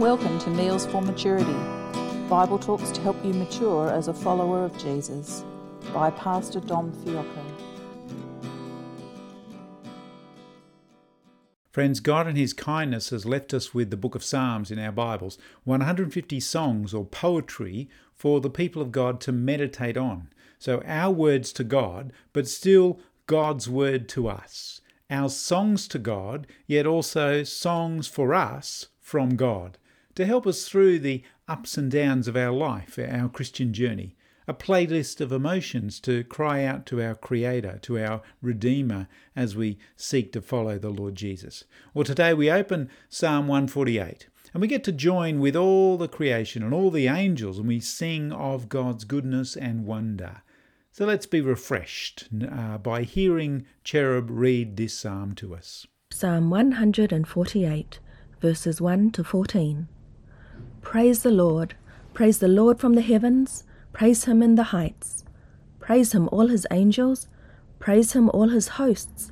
Welcome to Meals for Maturity, Bible talks to help you mature as a follower of Jesus by Pastor Dom Fiocco. Friends, God in His kindness has left us with the book of Psalms in our Bibles, 150 songs or poetry for the people of God to meditate on. So, our words to God, but still God's word to us. Our songs to God, yet also songs for us from God to help us through the ups and downs of our life, our Christian journey. A playlist of emotions to cry out to our Creator, to our Redeemer, as we seek to follow the Lord Jesus. Well, today we open Psalm 148 and we get to join with all the creation and all the angels and we sing of God's goodness and wonder. So let's be refreshed uh, by hearing Cherub read this psalm to us. Psalm 148, verses 1 to 14. Praise the Lord. Praise the Lord from the heavens. Praise him in the heights. Praise him, all his angels. Praise him, all his hosts.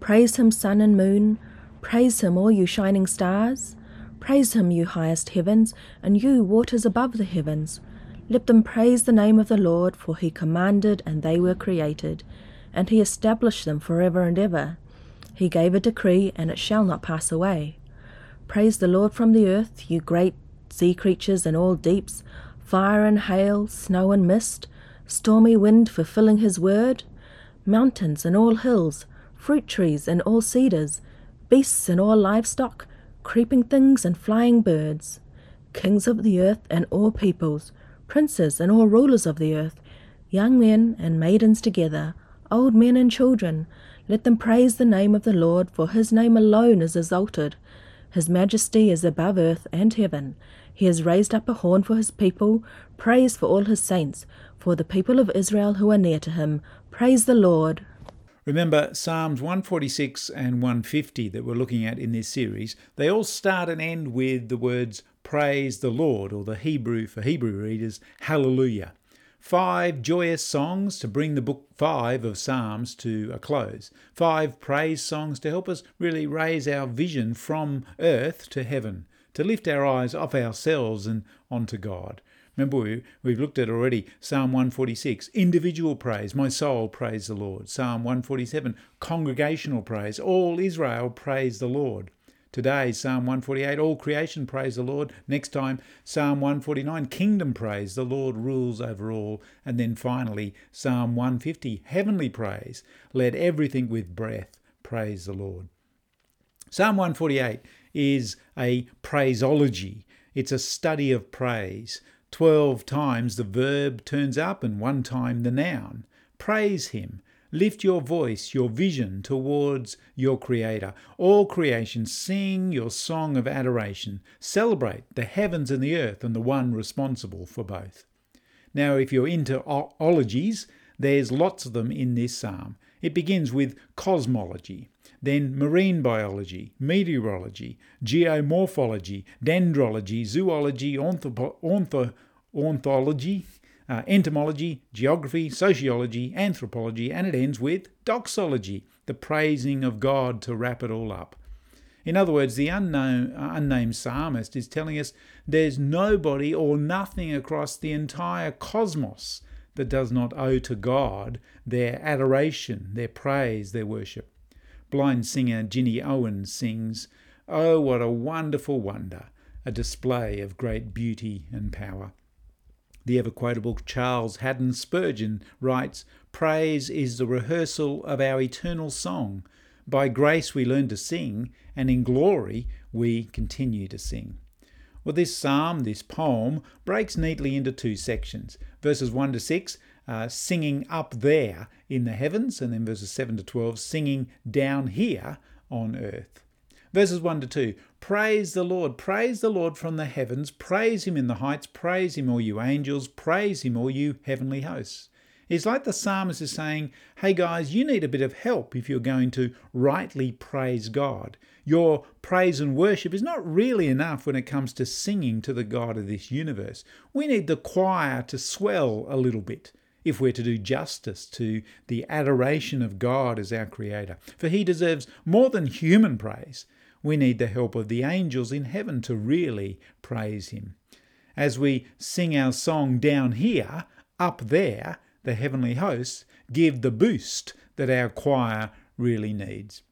Praise him, sun and moon. Praise him, all you shining stars. Praise him, you highest heavens, and you waters above the heavens. Let them praise the name of the Lord, for he commanded, and they were created, and he established them for ever and ever. He gave a decree, and it shall not pass away. Praise the Lord from the earth, you great sea creatures in all deeps, fire and hail, snow and mist, stormy wind fulfilling his word, mountains and all hills, fruit trees and all cedars, beasts and all livestock, creeping things and flying birds, kings of the earth and all peoples, princes and all rulers of the earth, young men and maidens together, old men and children, let them praise the name of the Lord, for his name alone is exalted. His majesty is above earth and heaven. He has raised up a horn for his people. Praise for all his saints, for the people of Israel who are near to him. Praise the Lord. Remember, Psalms 146 and 150 that we're looking at in this series, they all start and end with the words praise the Lord, or the Hebrew for Hebrew readers, hallelujah. Five joyous songs to bring the book five of Psalms to a close. Five praise songs to help us really raise our vision from earth to heaven to lift our eyes off ourselves and onto God. Remember, we, we've looked at already Psalm 146, individual praise, my soul praise the Lord. Psalm 147, congregational praise, all Israel praise the Lord. Today, Psalm 148, all creation praise the Lord. Next time, Psalm 149, kingdom praise, the Lord rules over all. And then finally, Psalm 150, heavenly praise, let everything with breath praise the Lord. Psalm 148 is a praiseology. It's a study of praise. Twelve times the verb turns up and one time the noun. Praise Him. Lift your voice, your vision towards your Creator. All creation, sing your song of adoration. Celebrate the heavens and the earth and the one responsible for both. Now, if you're into ologies, there's lots of them in this psalm. It begins with cosmology then marine biology, meteorology, geomorphology, dendrology, zoology, ortho, ortho, ornithology, uh, entomology, geography, sociology, anthropology, and it ends with doxology, the praising of God to wrap it all up. In other words, the unknown, uh, unnamed psalmist is telling us there's nobody or nothing across the entire cosmos that does not owe to God their adoration, their praise, their worship blind singer Ginny Owens sings, Oh, what a wonderful wonder, a display of great beauty and power. The ever quotable Charles Haddon Spurgeon writes, Praise is the rehearsal of our eternal song. By grace we learn to sing, and in glory we continue to sing. Well, this psalm, this poem, breaks neatly into two sections. Verses 1 to 6 uh, singing up there in the heavens, and then verses 7 to 12, singing down here on earth. Verses 1 to 2 Praise the Lord, praise the Lord from the heavens, praise him in the heights, praise him, all you angels, praise him, all you heavenly hosts. It's like the psalmist is saying, Hey guys, you need a bit of help if you're going to rightly praise God. Your praise and worship is not really enough when it comes to singing to the God of this universe. We need the choir to swell a little bit if we're to do justice to the adoration of God as our Creator. For He deserves more than human praise. We need the help of the angels in heaven to really praise Him. As we sing our song down here, up there, the heavenly hosts give the boost that our choir really needs.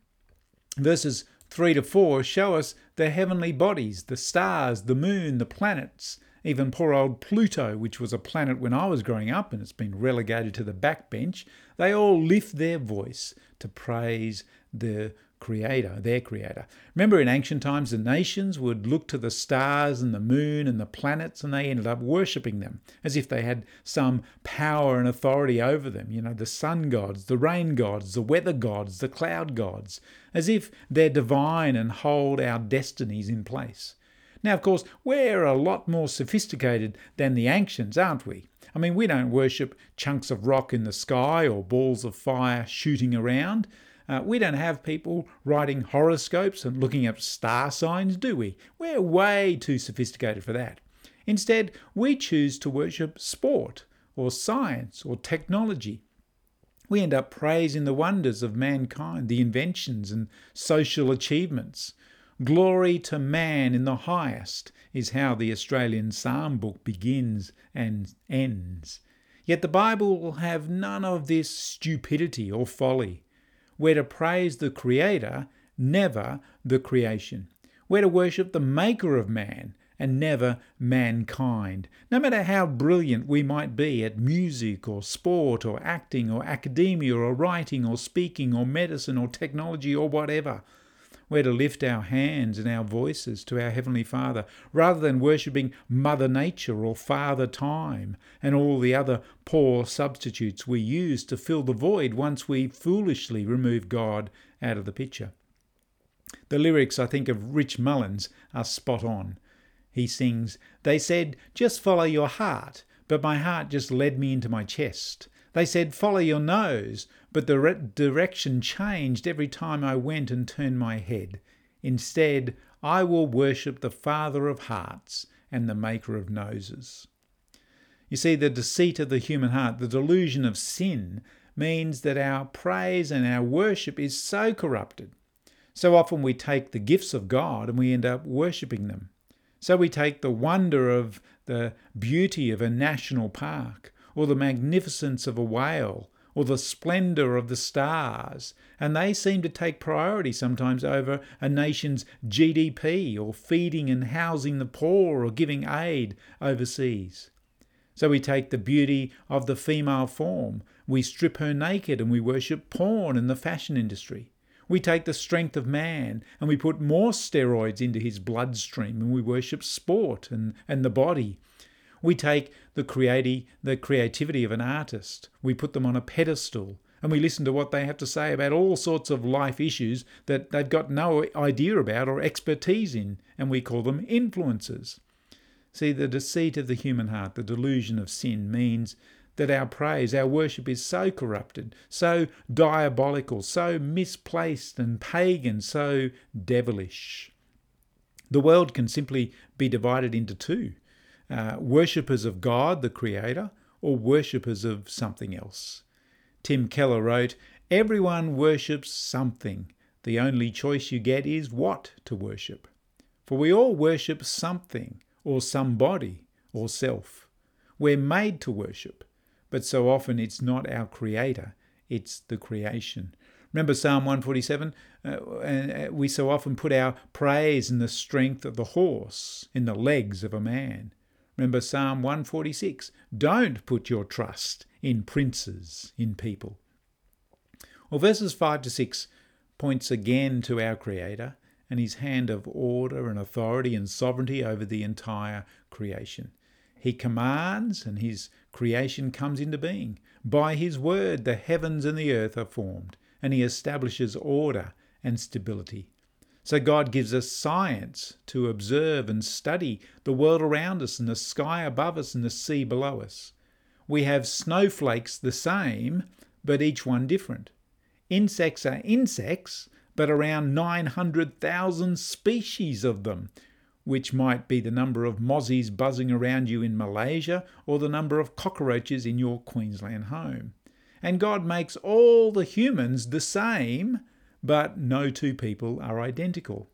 Verses 3 to 4 show us the heavenly bodies, the stars, the moon, the planets, even poor old Pluto, which was a planet when I was growing up and it's been relegated to the backbench, they all lift their voice to praise the creator, their creator. Remember in ancient times, the nations would look to the stars and the moon and the planets and they ended up worshipping them as if they had some power and authority over them. You know, the sun gods, the rain gods, the weather gods, the cloud gods, as if they're divine and hold our destinies in place. Now, of course, we're a lot more sophisticated than the ancients, aren't we? I mean, we don't worship chunks of rock in the sky or balls of fire shooting around. Uh, we don't have people writing horoscopes and looking up star signs, do we? We're way too sophisticated for that. Instead, we choose to worship sport or science or technology. We end up praising the wonders of mankind, the inventions and social achievements. Glory to man in the highest is how the Australian psalm book begins and ends. Yet the Bible will have none of this stupidity or folly. We're to praise the Creator, never the creation. We're to worship the Maker of man and never mankind. No matter how brilliant we might be at music or sport or acting or academia or writing or speaking or medicine or technology or whatever, we're to lift our hands and our voices to our Heavenly Father rather than worshipping Mother Nature or Father Time and all the other poor substitutes we use to fill the void once we foolishly remove God out of the picture. The lyrics, I think, of Rich Mullins are spot on. He sings, They said, just follow your heart, but my heart just led me into my chest. They said, Follow your nose, but the re- direction changed every time I went and turned my head. Instead, I will worship the Father of hearts and the Maker of noses. You see, the deceit of the human heart, the delusion of sin, means that our praise and our worship is so corrupted. So often we take the gifts of God and we end up worshipping them. So we take the wonder of the beauty of a national park or the magnificence of a whale, or the splendour of the stars, and they seem to take priority sometimes over a nation's GDP, or feeding and housing the poor, or giving aid overseas. So we take the beauty of the female form, we strip her naked, and we worship porn and the fashion industry. We take the strength of man and we put more steroids into his bloodstream and we worship sport and, and the body we take the, creati- the creativity of an artist, we put them on a pedestal, and we listen to what they have to say about all sorts of life issues that they've got no idea about or expertise in, and we call them influences. See, the deceit of the human heart, the delusion of sin, means that our praise, our worship is so corrupted, so diabolical, so misplaced and pagan, so devilish. The world can simply be divided into two uh, worshippers of God, the Creator, or worshippers of something else. Tim Keller wrote, Everyone worships something. The only choice you get is what to worship. For we all worship something, or somebody, or self. We're made to worship, but so often it's not our Creator, it's the creation. Remember Psalm 147? Uh, uh, we so often put our praise in the strength of the horse, in the legs of a man. Remember Psalm 146 don't put your trust in princes, in people. Well, verses 5 to 6 points again to our Creator and his hand of order and authority and sovereignty over the entire creation. He commands, and his creation comes into being. By his word, the heavens and the earth are formed, and he establishes order and stability. So God gives us science to observe and study the world around us and the sky above us and the sea below us. We have snowflakes the same, but each one different. Insects are insects, but around 900,000 species of them, which might be the number of mozzies buzzing around you in Malaysia or the number of cockroaches in your Queensland home. And God makes all the humans the same, but no two people are identical.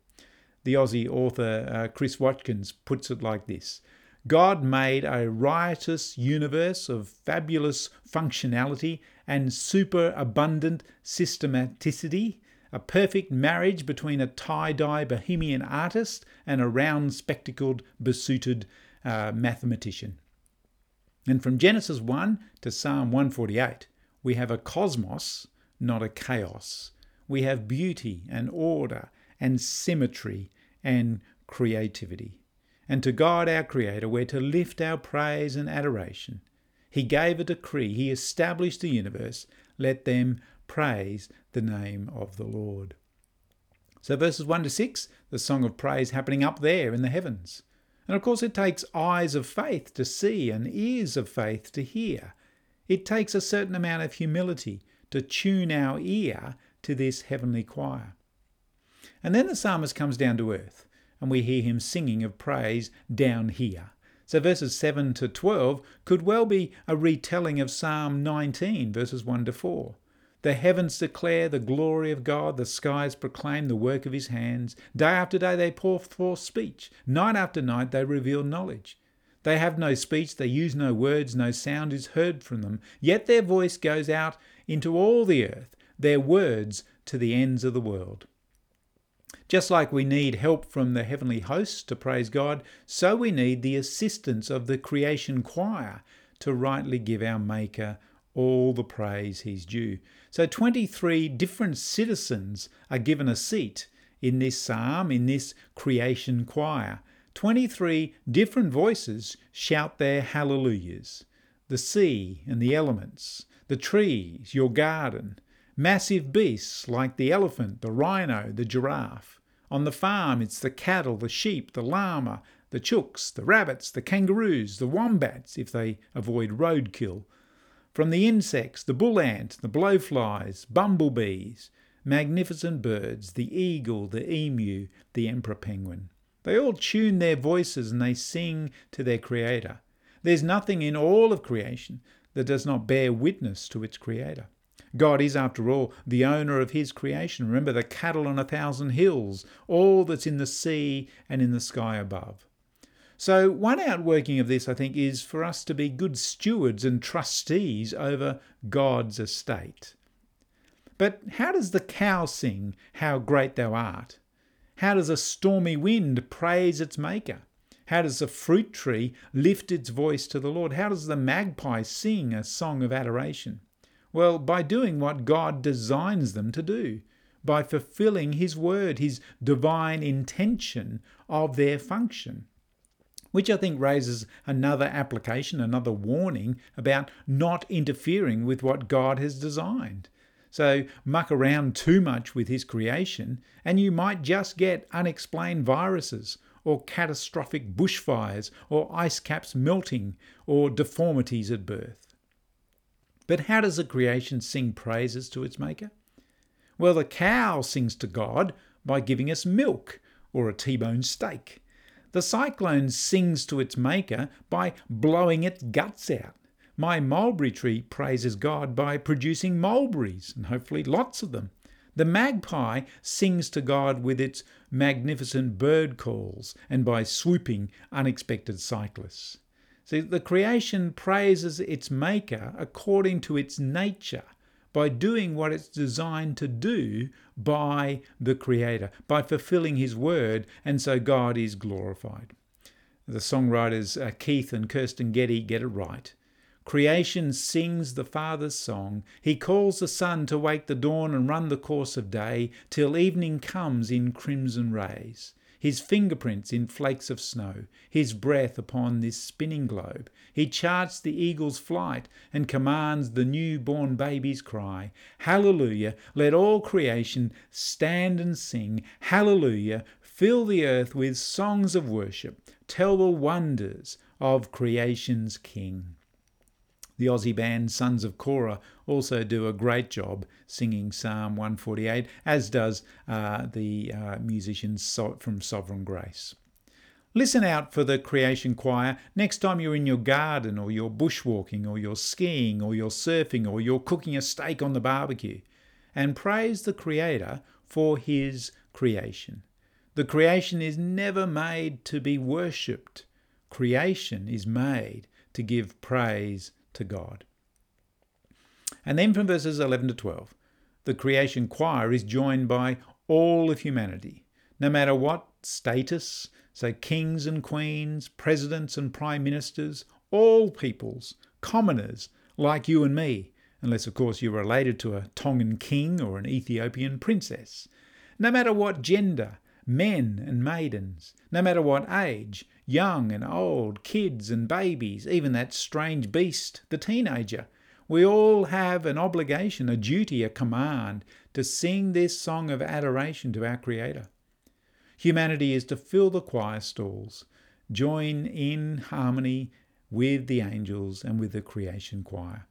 The Aussie author uh, Chris Watkins puts it like this God made a riotous universe of fabulous functionality and superabundant systematicity, a perfect marriage between a tie dye bohemian artist and a round spectacled, besuited uh, mathematician. And from Genesis 1 to Psalm 148, we have a cosmos, not a chaos. We have beauty and order and symmetry and creativity. And to God our Creator, we're to lift our praise and adoration. He gave a decree, He established the universe. Let them praise the name of the Lord. So, verses 1 to 6, the song of praise happening up there in the heavens. And of course, it takes eyes of faith to see and ears of faith to hear. It takes a certain amount of humility to tune our ear to this heavenly choir. And then the psalmist comes down to earth, and we hear him singing of praise down here. So verses 7 to 12 could well be a retelling of Psalm 19, verses 1 to 4. The heavens declare the glory of God, the skies proclaim the work of his hands. Day after day they pour forth speech, night after night they reveal knowledge. They have no speech, they use no words, no sound is heard from them, yet their voice goes out into all the earth, their words to the ends of the world. Just like we need help from the heavenly hosts to praise God, so we need the assistance of the creation choir to rightly give our Maker all the praise he's due. So 23 different citizens are given a seat in this psalm, in this creation choir. 23 different voices shout their hallelujahs. The sea and the elements, the trees, your garden, massive beasts like the elephant, the rhino, the giraffe. On the farm, it's the cattle, the sheep, the llama, the chooks, the rabbits, the kangaroos, the wombats, if they avoid roadkill. From the insects, the bull ant, the blowflies, bumblebees, magnificent birds, the eagle, the emu, the emperor penguin. They all tune their voices and they sing to their Creator. There's nothing in all of creation that does not bear witness to its Creator. God is, after all, the owner of His creation. Remember the cattle on a thousand hills, all that's in the sea and in the sky above. So, one outworking of this, I think, is for us to be good stewards and trustees over God's estate. But how does the cow sing, How great thou art? How does a stormy wind praise its maker? How does a fruit tree lift its voice to the Lord? How does the magpie sing a song of adoration? Well, by doing what God designs them to do, by fulfilling His word, His divine intention of their function. Which I think raises another application, another warning about not interfering with what God has designed. So muck around too much with his creation, and you might just get unexplained viruses, or catastrophic bushfires, or ice caps melting, or deformities at birth. But how does the creation sing praises to its maker? Well, the cow sings to God by giving us milk or a T bone steak. The cyclone sings to its maker by blowing its guts out. My mulberry tree praises God by producing mulberries, and hopefully lots of them. The magpie sings to God with its magnificent bird calls and by swooping unexpected cyclists. See, the creation praises its maker according to its nature by doing what it's designed to do by the Creator, by fulfilling His word, and so God is glorified. The songwriters uh, Keith and Kristyn Getty get it right. Creation sings the Father's song. He calls the sun to wake the dawn and run the course of day till evening comes in crimson rays. His fingerprints in flakes of snow, his breath upon this spinning globe. He charts the eagle's flight and commands the new-born baby's cry. Hallelujah! Let all creation stand and sing. Hallelujah! Fill the earth with songs of worship. Tell the wonders of creation's King. The Aussie band Sons of Korah also do a great job singing Psalm 148, as does uh, the uh, musicians from Sovereign Grace. Listen out for the creation choir next time you're in your garden or you're bushwalking or you're skiing or you're surfing or you're cooking a steak on the barbecue and praise the Creator for His creation. The creation is never made to be worshipped. Creation is made to give praise to God. And then from verses 11 to 12, the creation choir is joined by all of humanity, no matter what status, say kings and queens, presidents and prime ministers, all peoples, commoners like you and me, unless of course you're related to a Tongan king or an Ethiopian princess. No matter what gender, men and maidens, no matter what age, young and old, kids and babies, even that strange beast, the teenager, we all have an obligation, a duty, a command to sing this song of adoration to our Creator. Humanity is to fill the choir stalls, join in harmony with the angels and with the creation choir.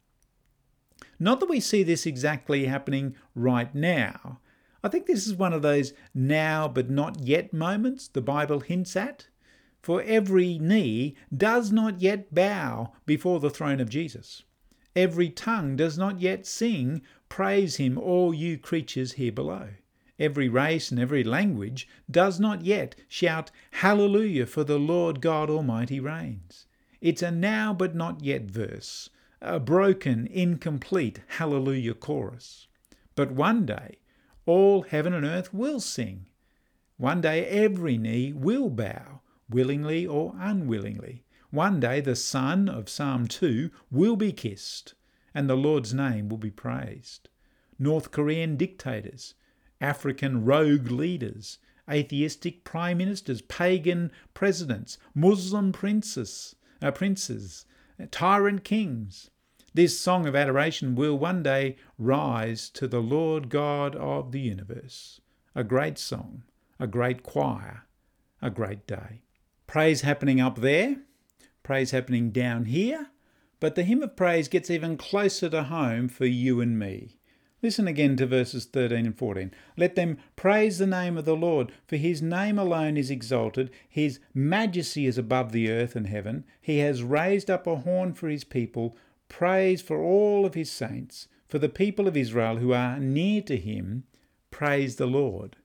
Not that we see this exactly happening right now. I think this is one of those now but not yet moments the Bible hints at. For every knee does not yet bow before the throne of Jesus. Every tongue does not yet sing, Praise him, all you creatures here below. Every race and every language does not yet shout, Hallelujah, for the Lord God Almighty reigns. It's a now but not yet verse, a broken, incomplete Hallelujah chorus. But one day, all heaven and earth will sing. One day, every knee will bow, willingly or unwillingly. One day the Son of Psalm 2 will be kissed, and the Lord's name will be praised. North Korean dictators, African rogue leaders, atheistic prime ministers, pagan presidents, Muslim princes, uh, princes, tyrant kings. This song of adoration will one day rise to the Lord God of the universe. A great song, a great choir, a great day. Praise happening up there praise happening down here, but the hymn of praise gets even closer to home for you and me. Listen again to verses 13 and 14. Let them praise the name of the Lord, for his name alone is exalted. His majesty is above the earth and heaven. He has raised up a horn for his people, praise for all of his saints, for the people of Israel who are near to him. Praise the Lord.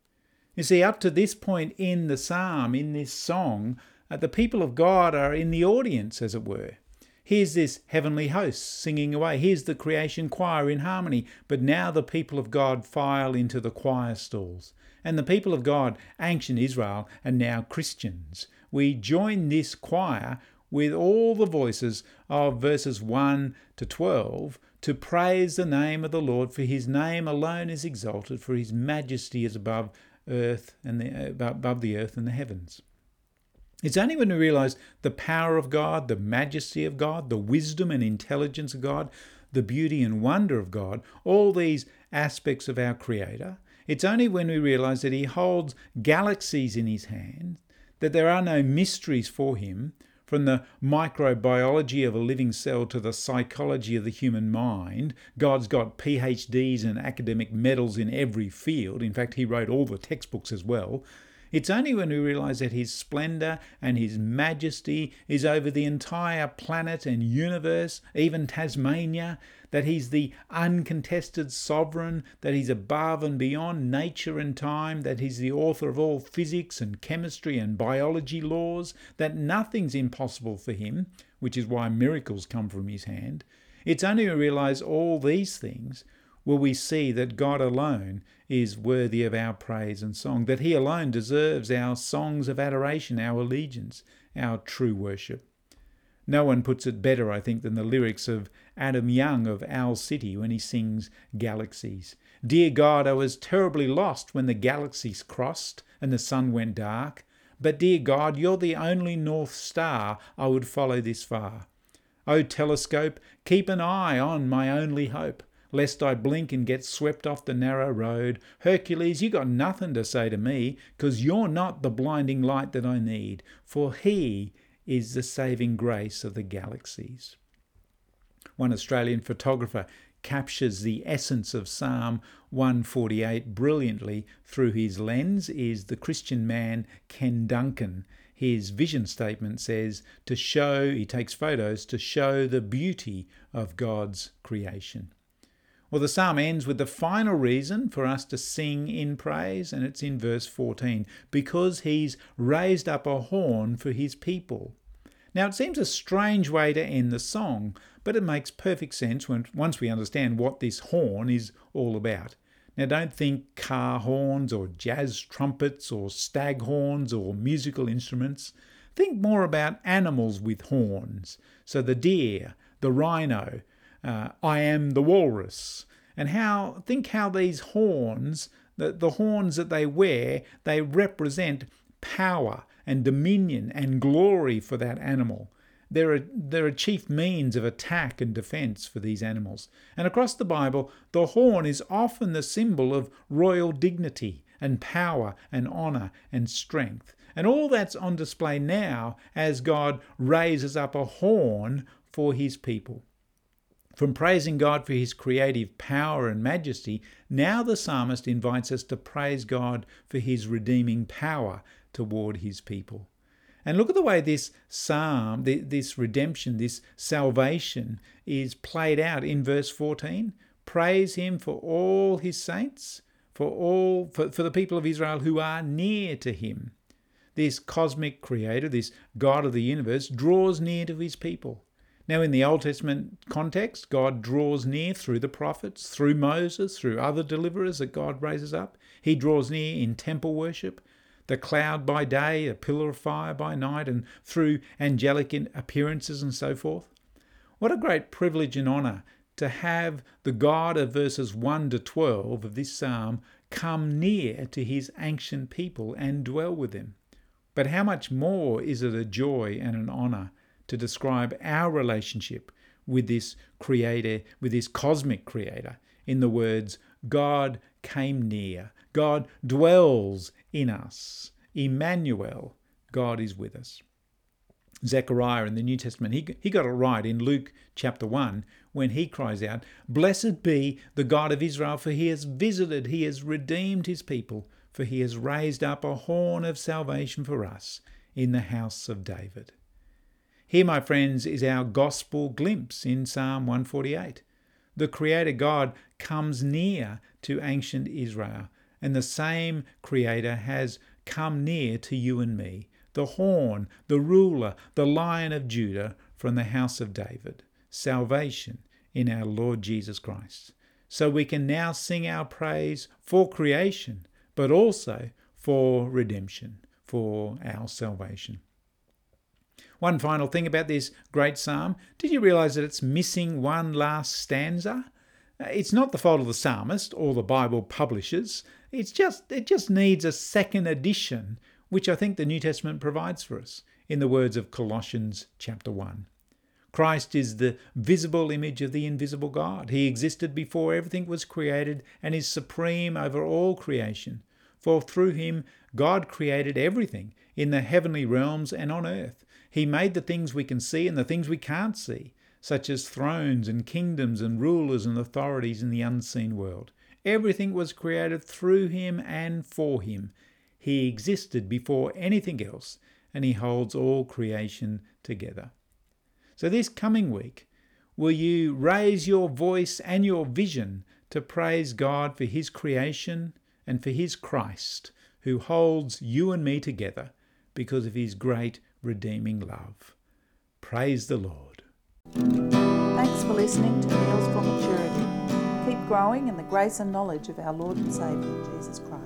You see, up to this point in the psalm, in this song, uh, the people of God are in the audience, as it were. Here's this heavenly host singing away. Here's the creation choir in harmony. But now the people of God file into the choir stalls. And the people of God, ancient Israel, are now Christians. We join this choir with all the voices of verses 1 to 12 to praise the name of the Lord, for his name alone is exalted, for his majesty is above earth and the, uh, above the earth and the heavens. It's only when we realize the power of God, the majesty of God, the wisdom and intelligence of God, the beauty and wonder of God, all these aspects of our Creator, it's only when we realize that He holds galaxies in His hand, that there are no mysteries for Him, from the microbiology of a living cell to the psychology of the human mind. God's got PhDs and academic medals in every field. In fact, He wrote all the textbooks as well. It's only when we realize that His splendor and His majesty is over the entire planet and universe, even Tasmania, that He's the uncontested sovereign, that He's above and beyond nature and time, that He's the author of all physics and chemistry and biology laws, that nothing's impossible for Him, which is why miracles come from His hand. It's only when we realize all these things will we see that God alone is worthy of our praise and song, that He alone deserves our songs of adoration, our allegiance, our true worship. No one puts it better, I think, than the lyrics of Adam Young of Owl City when he sings Galaxies. Dear God, I was terribly lost when the galaxies crossed and the sun went dark. But dear God, you're the only North Star I would follow this far. O telescope, keep an eye on my only hope lest I blink and get swept off the narrow road. Hercules, you got nothing to say to me, because you're not the blinding light that I need, for He is the saving grace of the galaxies. One Australian photographer captures the essence of Psalm 148 brilliantly through his lens is the Christian man Ken Duncan. His vision statement says to show, he takes photos to show the beauty of God's creation. Well, the psalm ends with the final reason for us to sing in praise, and it's in verse 14 because he's raised up a horn for his people. Now, it seems a strange way to end the song, but it makes perfect sense when, once we understand what this horn is all about. Now, don't think car horns or jazz trumpets or stag horns or musical instruments. Think more about animals with horns. So, the deer, the rhino, uh, I am the walrus, and how think how these horns, the, the horns that they wear, they represent power and dominion and glory for that animal. They're a, they're a chief means of attack and defense for these animals. And across the Bible, the horn is often the symbol of royal dignity and power and honour and strength. And all that's on display now as God raises up a horn for his people. From praising God for his creative power and majesty, now the psalmist invites us to praise God for his redeeming power toward his people. And look at the way this psalm, this redemption, this salvation is played out in verse 14. Praise him for all his saints, for all for, for the people of Israel who are near to him. This cosmic creator, this God of the universe, draws near to his people. Now, in the Old Testament context, God draws near through the prophets, through Moses, through other deliverers that God raises up. He draws near in temple worship, the cloud by day, a pillar of fire by night, and through angelic appearances and so forth. What a great privilege and honour to have the God of verses 1 to 12 of this psalm come near to his ancient people and dwell with them. But how much more is it a joy and an honour to describe our relationship with this creator, with this cosmic creator, in the words, God came near, God dwells in us, Emmanuel, God is with us. Zechariah in the New Testament, he, he got it right in Luke chapter 1 when he cries out, Blessed be the God of Israel, for he has visited, he has redeemed his people, for he has raised up a horn of salvation for us in the house of David. Here, my friends, is our gospel glimpse in Psalm 148. The Creator God comes near to ancient Israel, and the same Creator has come near to you and me, the horn, the ruler, the lion of Judah from the house of David, salvation in our Lord Jesus Christ. So we can now sing our praise for creation, but also for redemption, for our salvation. One final thing about this great psalm did you realize that it's missing one last stanza? Uh, it's not the fault of the psalmist or the Bible publishers. It's just it just needs a second edition, which I think the New Testament provides for us in the words of Colossians chapter 1. Christ is the visible image of the invisible God. He existed before everything was created and is supreme over all creation. For through him God created everything in the heavenly realms and on earth he made the things we can see and the things we can't see, such as thrones and kingdoms and rulers and authorities in the unseen world. Everything was created through him and for him. He existed before anything else, and he holds all creation together. So, this coming week, will you raise your voice and your vision to praise God for his creation and for his Christ, who holds you and me together because of his great redeeming love. Praise the Lord. Thanks for listening to Meals for Maturity. Keep growing in the grace and knowledge of our Lord and Saviour, Jesus Christ.